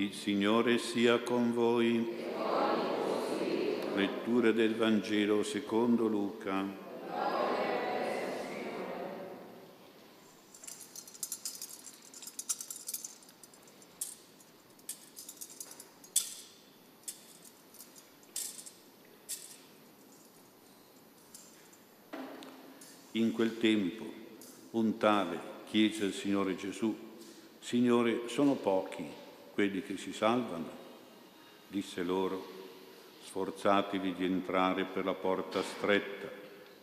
Il Signore sia con voi. Lettura del Vangelo secondo Luca. In quel tempo un tale chiese al Signore Gesù, Signore, sono pochi quelli che si salvano? Disse loro, sforzatevi di entrare per la porta stretta,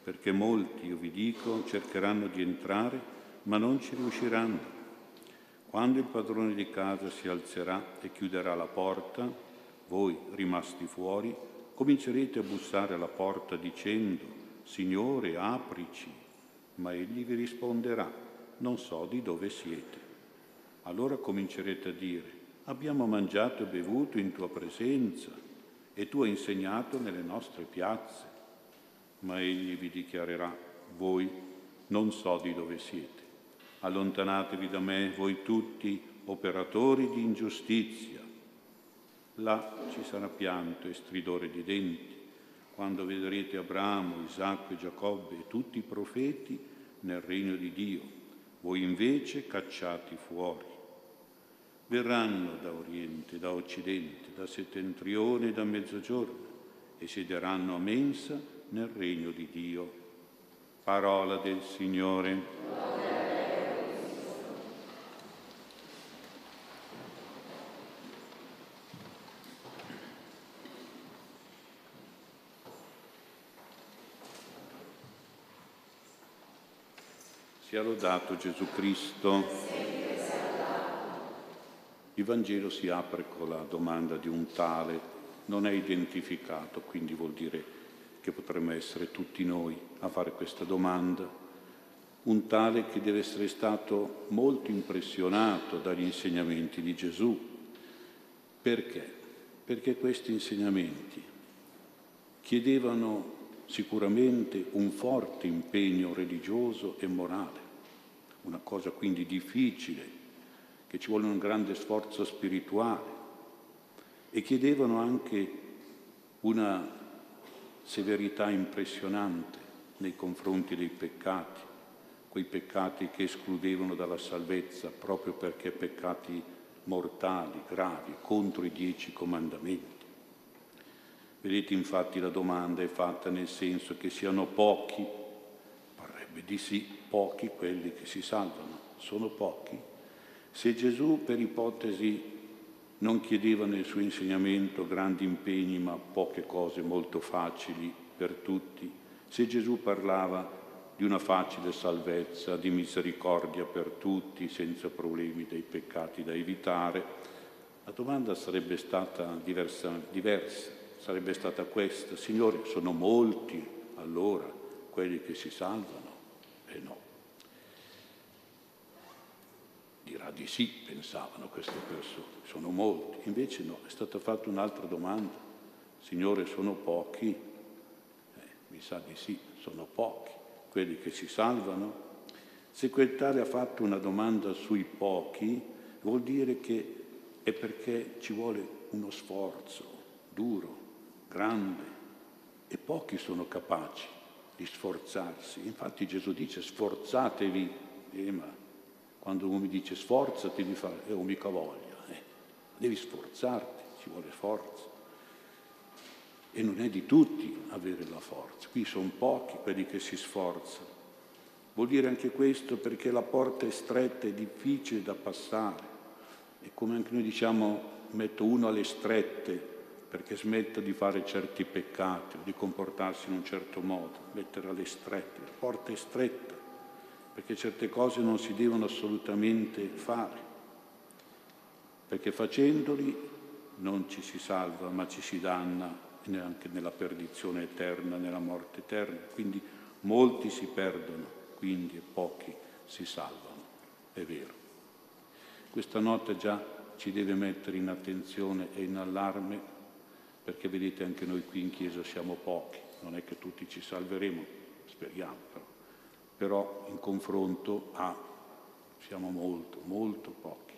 perché molti, io vi dico, cercheranno di entrare, ma non ci riusciranno. Quando il padrone di casa si alzerà e chiuderà la porta, voi, rimasti fuori, comincerete a bussare alla porta dicendo, Signore, aprici, ma egli vi risponderà, non so di dove siete. Allora comincerete a dire, abbiamo mangiato e bevuto in tua presenza e tu hai insegnato nelle nostre piazze. Ma egli vi dichiarerà, voi non so di dove siete. Allontanatevi da me, voi tutti, operatori di ingiustizia. Là ci sarà pianto e stridore di denti, quando vedrete Abramo, Isacco e Giacobbe e tutti i profeti nel regno di Dio, voi invece cacciati fuori verranno da oriente, da occidente, da settentrione e da mezzogiorno e siederanno a mensa nel regno di Dio. Parola del Signore. Sia lodato Gesù Cristo. Il Vangelo si apre con la domanda di un tale, non è identificato, quindi vuol dire che potremmo essere tutti noi a fare questa domanda. Un tale che deve essere stato molto impressionato dagli insegnamenti di Gesù. Perché? Perché questi insegnamenti chiedevano sicuramente un forte impegno religioso e morale, una cosa quindi difficile che ci vuole un grande sforzo spirituale. E chiedevano anche una severità impressionante nei confronti dei peccati, quei peccati che escludevano dalla salvezza proprio perché peccati mortali, gravi, contro i dieci comandamenti. Vedete infatti la domanda è fatta nel senso che siano pochi, parrebbe di sì, pochi quelli che si salvano, sono pochi se Gesù, per ipotesi, non chiedeva nel suo insegnamento grandi impegni ma poche cose molto facili per tutti, se Gesù parlava di una facile salvezza, di misericordia per tutti, senza problemi dei peccati da evitare, la domanda sarebbe stata diversa, diversa, sarebbe stata questa, Signore, sono molti allora quelli che si salvano? E no. Dirà di sì, pensavano queste persone, sono molti. Invece no, è stata fatta un'altra domanda. Signore, sono pochi? Eh, mi sa di sì, sono pochi. Quelli che si salvano? Se quel tale ha fatto una domanda sui pochi, vuol dire che è perché ci vuole uno sforzo duro, grande, e pochi sono capaci di sforzarsi. Infatti Gesù dice sforzatevi, eh, ma quando uno mi dice sforzati di fare, eh, ho mica voglia, eh. devi sforzarti, ci vuole forza. E non è di tutti avere la forza, qui sono pochi quelli che si sforzano. Vuol dire anche questo perché la porta è stretta, è difficile da passare. E come anche noi diciamo, metto uno alle strette perché smetta di fare certi peccati o di comportarsi in un certo modo, mettere alle strette. La porta è stretta perché certe cose non si devono assolutamente fare, perché facendoli non ci si salva, ma ci si danna neanche nella perdizione eterna, nella morte eterna. Quindi molti si perdono, quindi pochi si salvano. È vero. Questa nota già ci deve mettere in attenzione e in allarme, perché vedete anche noi qui in Chiesa siamo pochi, non è che tutti ci salveremo, speriamo però però in confronto a siamo molto, molto pochi.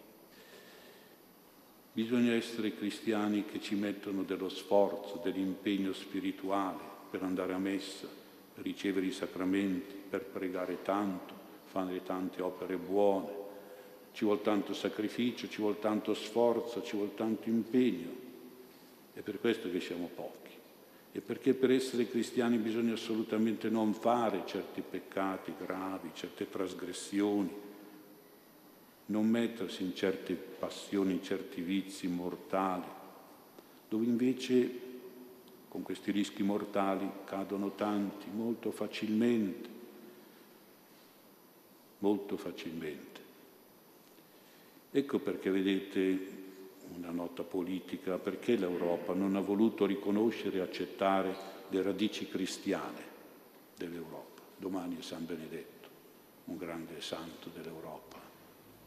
Bisogna essere cristiani che ci mettono dello sforzo, dell'impegno spirituale per andare a messa, per ricevere i sacramenti, per pregare tanto, fare tante opere buone. Ci vuole tanto sacrificio, ci vuole tanto sforzo, ci vuole tanto impegno. È per questo che siamo pochi. E perché per essere cristiani bisogna assolutamente non fare certi peccati gravi, certe trasgressioni, non mettersi in certe passioni, in certi vizi mortali, dove invece con questi rischi mortali cadono tanti molto facilmente, molto facilmente. Ecco perché vedete nota politica, perché l'Europa non ha voluto riconoscere e accettare le radici cristiane dell'Europa. Domani è San Benedetto, un grande santo dell'Europa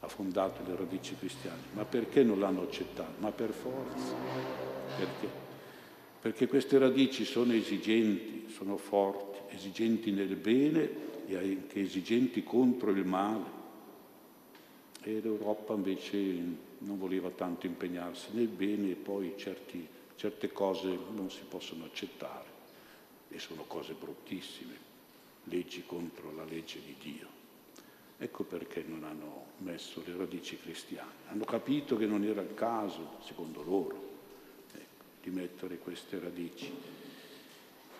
ha fondato le radici cristiane. Ma perché non l'hanno accettato? Ma per forza. Perché? Perché queste radici sono esigenti, sono forti, esigenti nel bene e anche esigenti contro il male. E l'Europa invece non voleva tanto impegnarsi nel bene e poi certi, certe cose non si possono accettare e sono cose bruttissime, leggi contro la legge di Dio. Ecco perché non hanno messo le radici cristiane. Hanno capito che non era il caso, secondo loro, ecco, di mettere queste radici.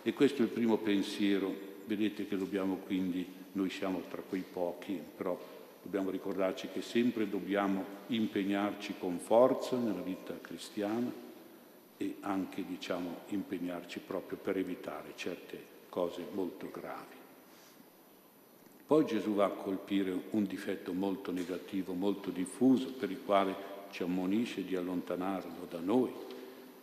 E questo è il primo pensiero. Vedete che dobbiamo quindi, noi siamo tra quei pochi, però dobbiamo ricordarci che sempre dobbiamo impegnarci con forza nella vita cristiana e anche, diciamo, impegnarci proprio per evitare certe cose molto gravi. Poi Gesù va a colpire un difetto molto negativo, molto diffuso, per il quale ci ammonisce di allontanarlo da noi.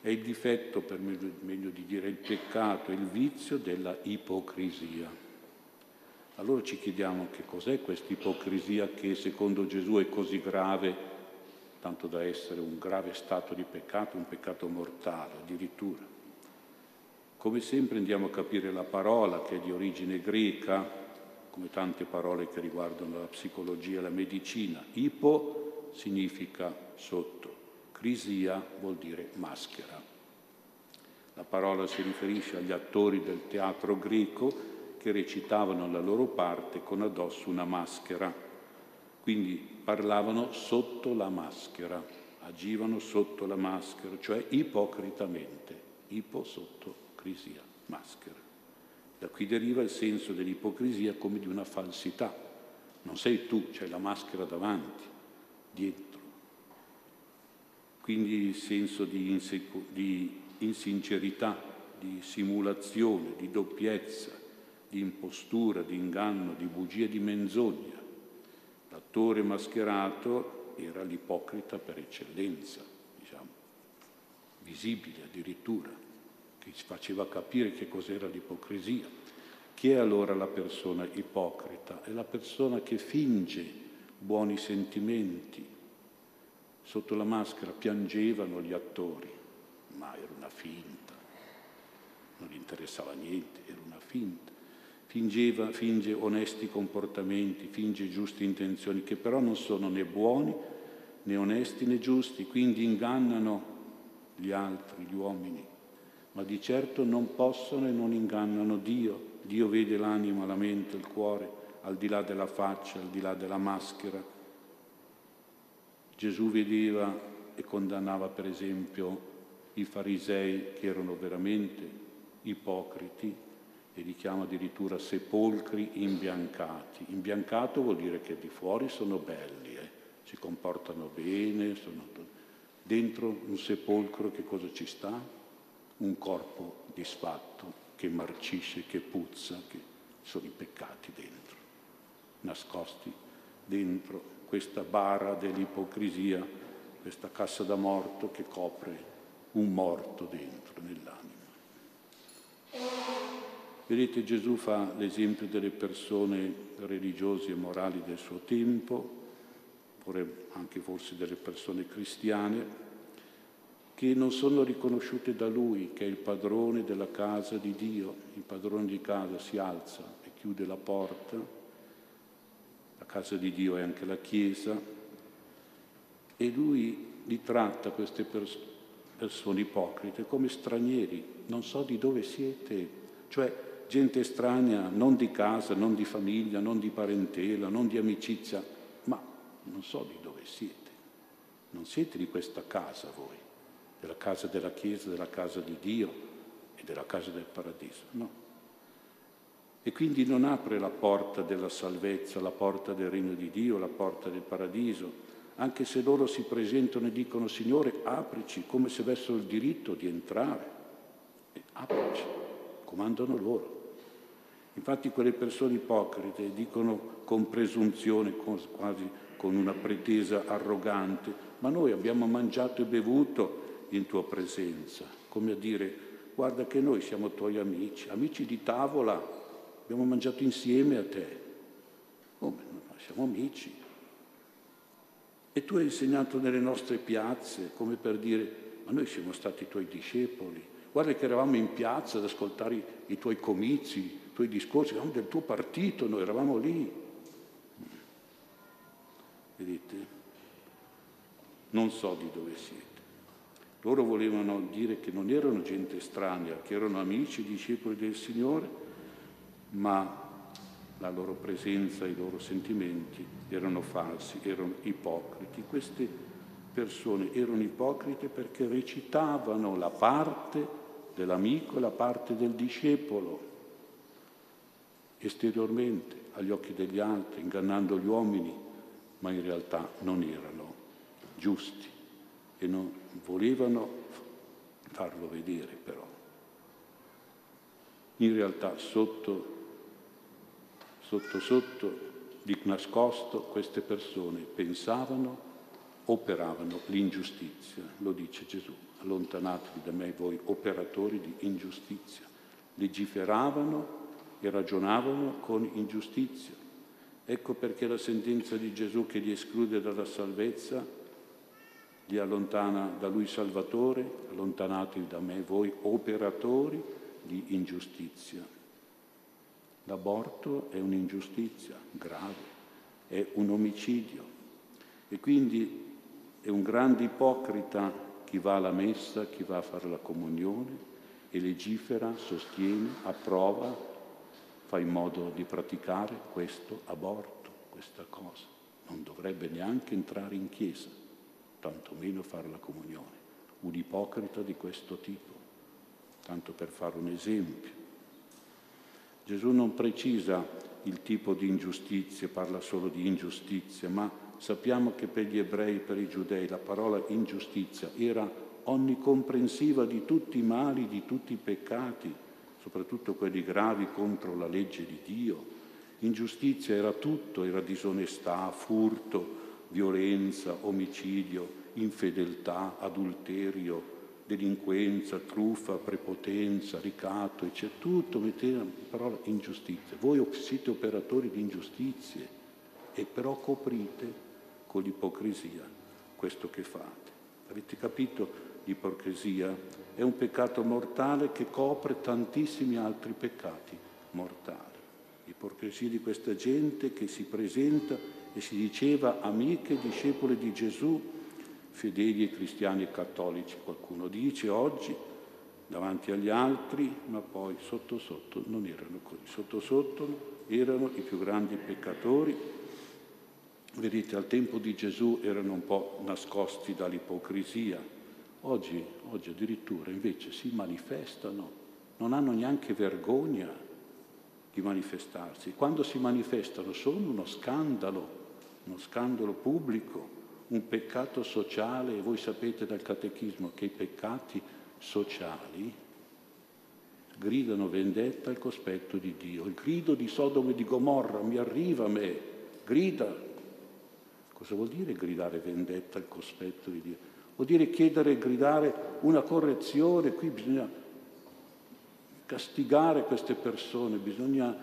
È il difetto, per meglio, di dire, il peccato, il vizio della ipocrisia. Allora ci chiediamo che cos'è questa ipocrisia che secondo Gesù è così grave, tanto da essere un grave stato di peccato, un peccato mortale addirittura. Come sempre andiamo a capire la parola che è di origine greca, come tante parole che riguardano la psicologia e la medicina. Ipo significa sotto, crisia vuol dire maschera. La parola si riferisce agli attori del teatro greco che recitavano la loro parte con addosso una maschera. Quindi parlavano sotto la maschera, agivano sotto la maschera, cioè ipocritamente, ipo sotto crisia, maschera. Da qui deriva il senso dell'ipocrisia come di una falsità. Non sei tu, c'è la maschera davanti, dietro. Quindi il senso di, insecu- di insincerità, di simulazione, di doppiezza, di impostura, di inganno, di bugia, di menzogna. L'attore mascherato era l'ipocrita per eccellenza, diciamo, visibile addirittura che faceva capire che cos'era l'ipocrisia. Chi è allora la persona ipocrita? È la persona che finge buoni sentimenti. Sotto la maschera piangevano gli attori, ma era una finta, non gli interessava niente, era una finta. Fingeva, finge onesti comportamenti, finge giuste intenzioni, che però non sono né buoni, né onesti né giusti, quindi ingannano gli altri, gli uomini ma di certo non possono e non ingannano Dio. Dio vede l'anima, la mente, il cuore, al di là della faccia, al di là della maschera. Gesù vedeva e condannava per esempio i farisei che erano veramente ipocriti e li chiama addirittura sepolcri imbiancati. Imbiancato vuol dire che di fuori sono belli, eh? si comportano bene, sono... dentro un sepolcro che cosa ci sta? un corpo disfatto che marcisce, che puzza, che sono i peccati dentro, nascosti dentro questa bara dell'ipocrisia, questa cassa da morto che copre un morto dentro nell'anima. Vedete, Gesù fa l'esempio delle persone religiose e morali del suo tempo, anche forse delle persone cristiane, che non sono riconosciute da lui, che è il padrone della casa di Dio. Il padrone di casa si alza e chiude la porta. La casa di Dio è anche la Chiesa. E lui li tratta queste pers- persone ipocrite come stranieri, non so di dove siete, cioè gente estranea, non di casa, non di famiglia, non di parentela, non di amicizia, ma non so di dove siete. Non siete di questa casa voi, della casa della Chiesa, della casa di Dio e della casa del paradiso, no. E quindi non apre la porta della salvezza, la porta del regno di Dio, la porta del paradiso, anche se loro si presentano e dicono Signore aprici, come se avessero il diritto di entrare. E aprici, comandano loro. Infatti quelle persone ipocrite dicono con presunzione, quasi con una pretesa arrogante, ma noi abbiamo mangiato e bevuto in tua presenza, come a dire, guarda che noi siamo tuoi amici, amici di tavola, abbiamo mangiato insieme a te. Come? Siamo amici, e tu hai insegnato nelle nostre piazze, come per dire, ma noi siamo stati i tuoi discepoli. Guarda che eravamo in piazza ad ascoltare i, tuoi comizi, tuoi discorsi, eravamo del tuo partito, noi eravamo lì. Vedete? Non so di dove siete. Loro volevano dire che non erano gente estranea, che erano amici, discepoli del Signore, ma la loro presenza, i loro sentimenti erano falsi, erano ipocriti. Queste persone erano ipocrite perché recitavano la parte dell'amico e la parte del discepolo esteriormente, agli occhi degli altri, ingannando gli uomini, ma in realtà non erano giusti e non volevano farlo vedere però. In realtà sotto Sotto sotto, di nascosto, queste persone pensavano, operavano l'ingiustizia, lo dice Gesù, allontanatevi da me voi operatori di ingiustizia, legiferavano e ragionavano con ingiustizia. Ecco perché la sentenza di Gesù che li esclude dalla salvezza, li allontana da lui Salvatore, allontanatevi da me voi operatori di ingiustizia. L'aborto è un'ingiustizia grave, è un omicidio e quindi è un grande ipocrita chi va alla messa, chi va a fare la comunione e legifera, sostiene, approva, fa in modo di praticare questo aborto, questa cosa. Non dovrebbe neanche entrare in chiesa, tantomeno fare la comunione. Un ipocrita di questo tipo, tanto per fare un esempio. Gesù non precisa il tipo di ingiustizia, parla solo di ingiustizia, ma sappiamo che per gli ebrei e per i giudei la parola ingiustizia era onnicomprensiva di tutti i mali, di tutti i peccati, soprattutto quelli gravi contro la legge di Dio. Ingiustizia era tutto, era disonestà, furto, violenza, omicidio, infedeltà, adulterio, delinquenza, truffa, prepotenza, ricatto, eccetera, tutto metteva parola ingiustizia. Voi siete operatori di ingiustizie e però coprite con l'ipocrisia questo che fate. Avete capito? L'ipocrisia è un peccato mortale che copre tantissimi altri peccati mortali. L'ipocrisia di questa gente che si presenta e si diceva amiche e discepole di Gesù fedeli e cristiani e cattolici, qualcuno dice oggi, davanti agli altri, ma poi sotto sotto non erano così. Sotto sotto erano i più grandi peccatori. Vedete, al tempo di Gesù erano un po' nascosti dall'ipocrisia. Oggi, oggi addirittura invece si manifestano, non hanno neanche vergogna di manifestarsi. Quando si manifestano sono uno scandalo, uno scandalo pubblico un peccato sociale, e voi sapete dal catechismo che i peccati sociali gridano vendetta al cospetto di Dio. Il grido di Sodome e di Gomorra mi arriva a me, grida. Cosa vuol dire gridare vendetta al cospetto di Dio? Vuol dire chiedere e gridare una correzione, qui bisogna castigare queste persone, bisogna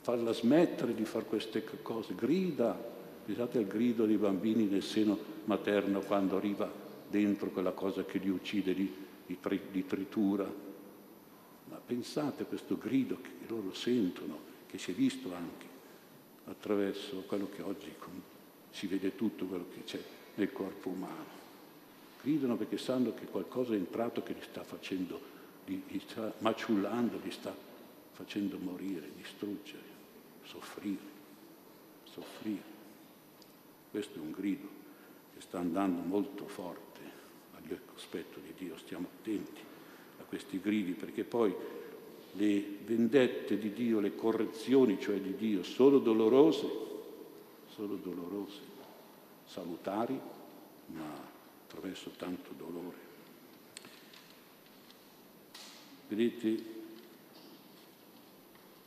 farla smettere di fare queste cose, grida, Pensate al grido dei bambini nel seno materno quando arriva dentro quella cosa che li uccide di, di, di tritura. Ma pensate a questo grido che loro sentono, che si è visto anche attraverso quello che oggi si vede tutto quello che c'è nel corpo umano. Gridono perché sanno che qualcosa è entrato che li sta facendo, li, li sta maciullando, li sta facendo morire, distruggere, soffrire, soffrire. Questo è un grido che sta andando molto forte al cospetto di Dio, stiamo attenti a questi gridi perché poi le vendette di Dio, le correzioni cioè di Dio, sono dolorose, sono dolorose, salutari, ma attraverso tanto dolore. Vedete,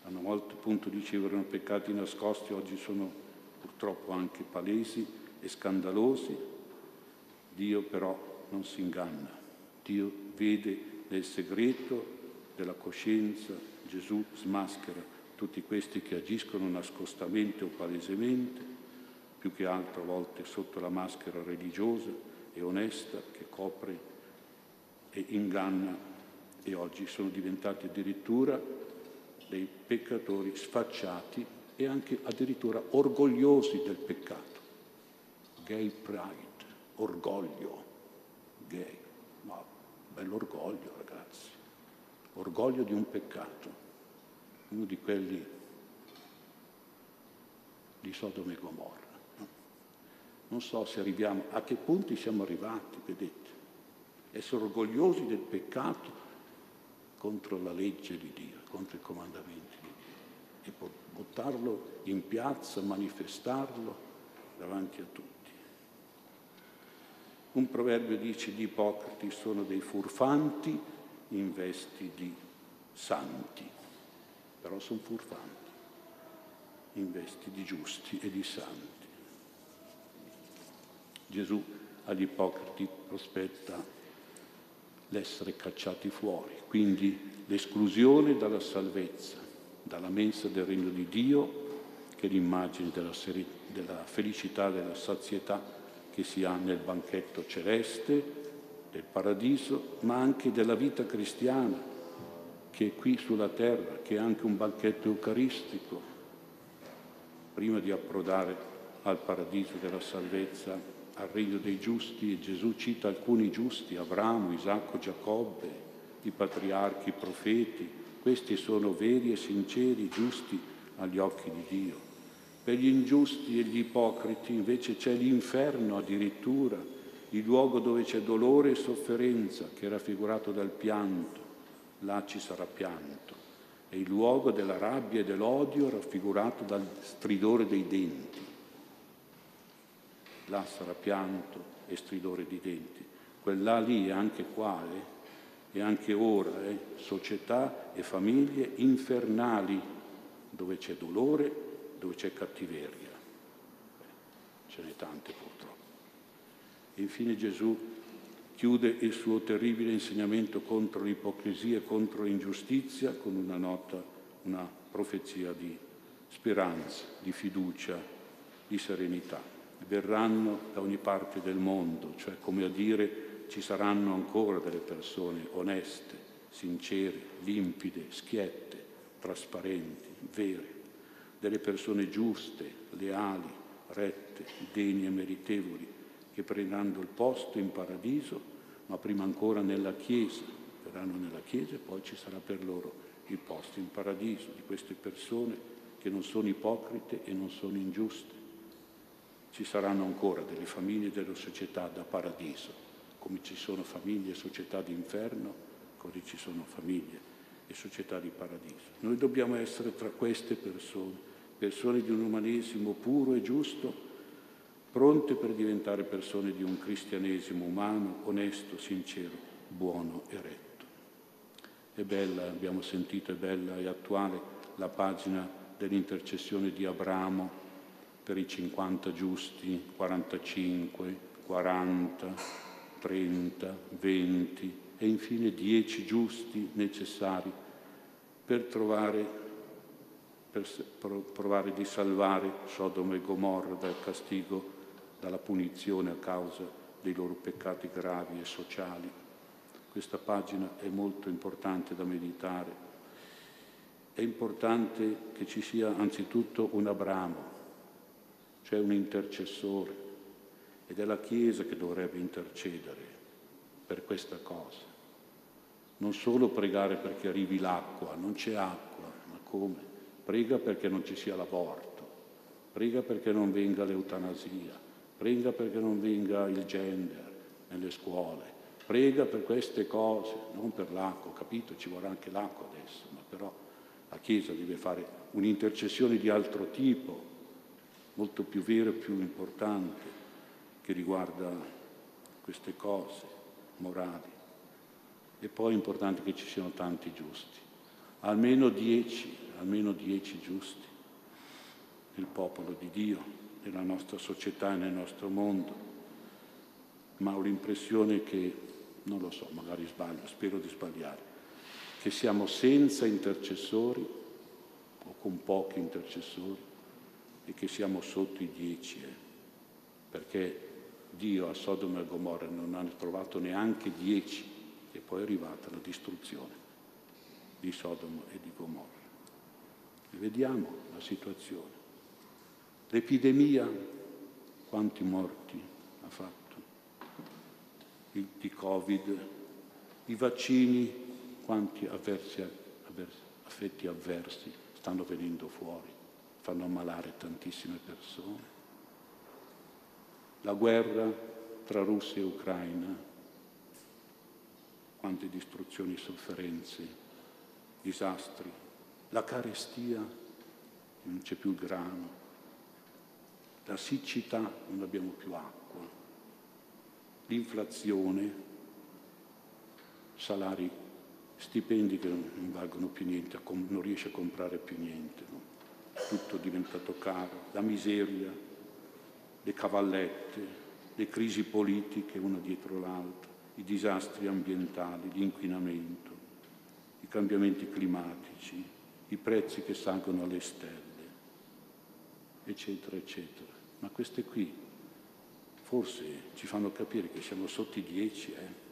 una volta appunto dicevo erano peccati nascosti, oggi sono purtroppo anche palesi e scandalosi. Dio però non si inganna, Dio vede nel segreto della coscienza, Gesù smaschera tutti questi che agiscono nascostamente o palesemente, più che altro a volte sotto la maschera religiosa e onesta che copre e inganna e oggi sono diventati addirittura dei peccatori sfacciati e anche addirittura orgogliosi del peccato. Gay pride, orgoglio, gay, ma bell'orgoglio ragazzi orgoglio di un peccato, uno di quelli di Sodome e Gomorra. Non so se arriviamo, a che punti siamo arrivati, vedete. Essere orgogliosi del peccato contro la legge di Dio, contro i comandamenti di Dio e buttarlo in piazza, manifestarlo davanti a tutti. Un proverbio dice gli ipocriti sono dei furfanti in vesti di santi, però sono furfanti, in vesti di giusti e di santi. Gesù agli ipocriti prospetta l'essere cacciati fuori, quindi l'esclusione dalla salvezza, dalla mensa del regno di Dio, che è l'immagine della, seri- della felicità, della sazietà che si ha nel banchetto celeste, del paradiso, ma anche della vita cristiana che è qui sulla terra, che è anche un banchetto eucaristico, prima di approdare al paradiso della salvezza, al regno dei giusti, e Gesù cita alcuni giusti, Abramo, Isacco, Giacobbe, i patriarchi, i profeti, questi sono veri e sinceri, giusti agli occhi di Dio. Per gli ingiusti e gli ipocriti invece c'è l'inferno addirittura, il luogo dove c'è dolore e sofferenza, che è raffigurato dal pianto, là ci sarà pianto, e il luogo della rabbia e dell'odio raffigurato dal stridore dei denti. Là sarà pianto e stridore di denti. Quella lì è anche qua, eh? e anche ora, eh? società e famiglie infernali, dove c'è dolore, dove c'è cattiveria. Ce n'è tante purtroppo. E infine Gesù chiude il suo terribile insegnamento contro l'ipocrisia e contro l'ingiustizia con una nota, una profezia di speranza, di fiducia, di serenità. Verranno da ogni parte del mondo, cioè come a dire ci saranno ancora delle persone oneste, sincere, limpide, schiette, trasparenti, vere, delle persone giuste, leali, rette, degne e meritevoli, che prenderanno il posto in paradiso, ma prima ancora nella Chiesa, verranno nella Chiesa e poi ci sarà per loro il posto in paradiso di queste persone che non sono ipocrite e non sono ingiuste. Ci saranno ancora delle famiglie e delle società da paradiso, come ci sono famiglie e società d'inferno, così ci sono famiglie e società di paradiso. Noi dobbiamo essere tra queste persone, persone di un umanesimo puro e giusto, pronte per diventare persone di un cristianesimo umano, onesto, sincero, buono e retto. È bella, abbiamo sentito, è bella e attuale la pagina dell'intercessione di Abramo per i 50 giusti, 45, 40, 30, 20 e infine 10 giusti necessari per trovare per provare di salvare Sodoma e Gomorra dal castigo dalla punizione a causa dei loro peccati gravi e sociali. Questa pagina è molto importante da meditare. È importante che ci sia anzitutto un Abramo, cioè un intercessore, ed è la Chiesa che dovrebbe intercedere per questa cosa. Non solo pregare perché arrivi l'acqua, non c'è acqua, ma come? Prega perché non ci sia l'aborto, prega perché non venga l'eutanasia, prega perché non venga il gender nelle scuole, prega per queste cose, non per l'acqua, capito? Ci vorrà anche l'acqua adesso, ma però la Chiesa deve fare un'intercessione di altro tipo, molto più vera e più importante, che riguarda queste cose morali. E poi è importante che ci siano tanti giusti, almeno dieci, almeno dieci giusti nel popolo di Dio, nella nostra società e nel nostro mondo. Ma ho l'impressione che, non lo so, magari sbaglio, spero di sbagliare, che siamo senza intercessori o con pochi intercessori e che siamo sotto i dieci, eh, perché Dio a Sodoma e Gomorra non ha trovato neanche dieci e poi è arrivata la distruzione di Sodoma e di Gomorra. E vediamo la situazione. L'epidemia, quanti morti ha fatto? Il, di Covid, i vaccini, quanti avversi, avversi, affetti avversi stanno venendo fuori, fanno ammalare tantissime persone. La guerra tra Russia e Ucraina, quante distruzioni, sofferenze, disastri, la carestia, non c'è più il grano, la siccità, non abbiamo più acqua, l'inflazione, salari stipendi che non valgono più niente, non riesce a comprare più niente, no? Tutto è diventato caro, la miseria, le cavallette, le crisi politiche una dietro l'altra, i disastri ambientali, l'inquinamento, i cambiamenti climatici, i prezzi che salgono alle stelle, eccetera, eccetera. Ma queste qui forse ci fanno capire che siamo sotto i dieci, eh?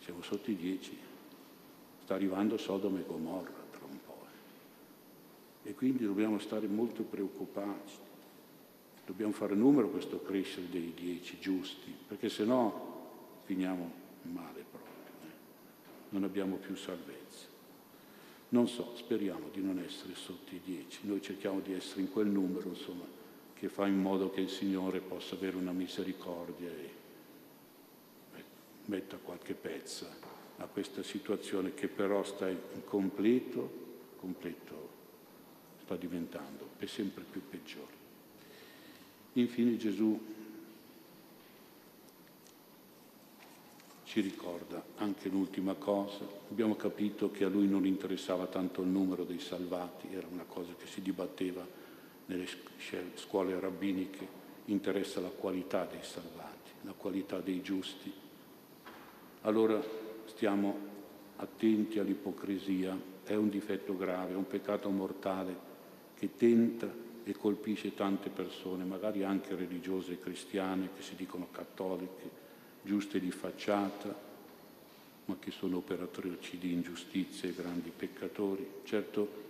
siamo sotto i dieci sta arrivando Sodoma e Gomorra tra un po'. Eh. E quindi dobbiamo stare molto preoccupati. Dobbiamo fare numero questo crescere dei dieci giusti, perché se no finiamo male proprio. Eh. Non abbiamo più salvezza. Non so, speriamo di non essere sotto i dieci. Noi cerchiamo di essere in quel numero, insomma, che fa in modo che il Signore possa avere una misericordia e metta qualche pezza a questa situazione che però sta in completo, completo sta diventando e sempre più peggiore. Infine Gesù ci ricorda anche l'ultima cosa, abbiamo capito che a lui non interessava tanto il numero dei salvati, era una cosa che si dibatteva nelle scuole rabbiniche, interessa la qualità dei salvati, la qualità dei giusti. Allora stiamo attenti all'ipocrisia, è un difetto grave, è un peccato mortale che tenta e colpisce tante persone, magari anche religiose cristiane, che si dicono cattoliche, giuste di facciata, ma che sono operatrici di ingiustizie e grandi peccatori. Certo,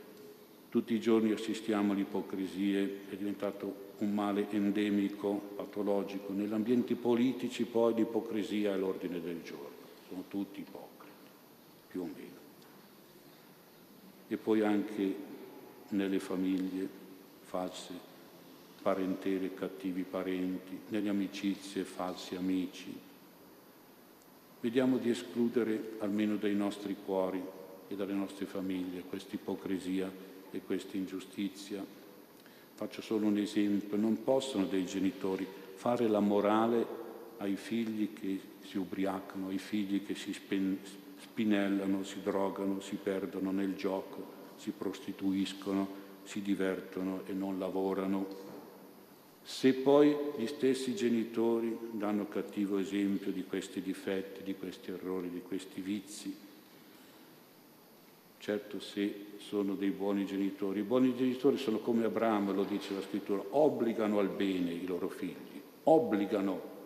tutti i giorni assistiamo all'ipocrisia, è diventato un male endemico, patologico. Negli ambienti politici poi l'ipocrisia è l'ordine del giorno sono tutti ipocriti, più o meno. E poi anche nelle famiglie false parentele, cattivi parenti, nelle amicizie falsi amici. Vediamo di escludere almeno dai nostri cuori e dalle nostre famiglie questa ipocrisia e questa ingiustizia. Faccio solo un esempio, non possono dei genitori fare la morale ai figli che si ubriacano, ai figli che si spinellano, si drogano, si perdono nel gioco, si prostituiscono, si divertono e non lavorano. Se poi gli stessi genitori danno cattivo esempio di questi difetti, di questi errori, di questi vizi, certo se sono dei buoni genitori, i buoni genitori sono come Abramo, lo dice la scrittura, obbligano al bene i loro figli, obbligano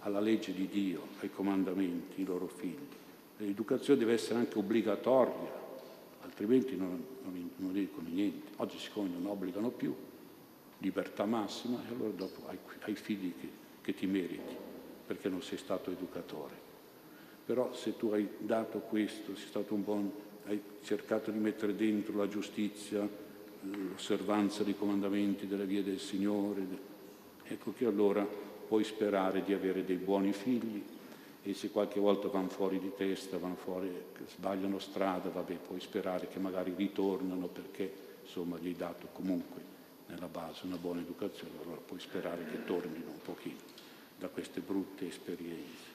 alla legge di Dio, ai comandamenti, i loro figli. L'educazione deve essere anche obbligatoria, altrimenti non, non, non dicono niente. Oggi siccome non obbligano più, libertà massima, e allora dopo hai, hai figli che, che ti meriti, perché non sei stato educatore. Però se tu hai dato questo, sei stato un buon, hai cercato di mettere dentro la giustizia, l'osservanza dei comandamenti della via del Signore, ecco che allora puoi sperare di avere dei buoni figli e se qualche volta vanno fuori di testa, vanno fuori, sbagliano strada, vabbè, puoi sperare che magari ritornano perché insomma gli hai dato comunque nella base una buona educazione, allora puoi sperare che tornino un pochino da queste brutte esperienze.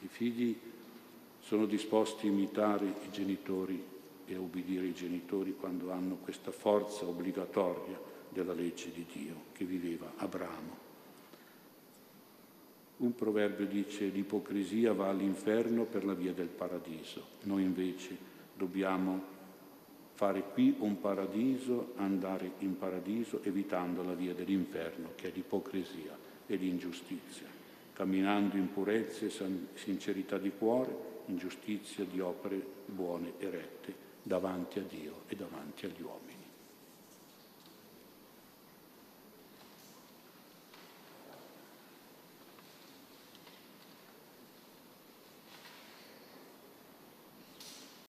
I figli sono disposti a imitare i genitori e a obbedire ai genitori quando hanno questa forza obbligatoria della legge di Dio che viveva Abramo. Un proverbio dice l'ipocrisia va all'inferno per la via del paradiso. Noi invece dobbiamo fare qui un paradiso, andare in paradiso evitando la via dell'inferno che è l'ipocrisia e l'ingiustizia, camminando in purezza e sincerità di cuore, in giustizia di opere buone e rette davanti a Dio e davanti agli uomini.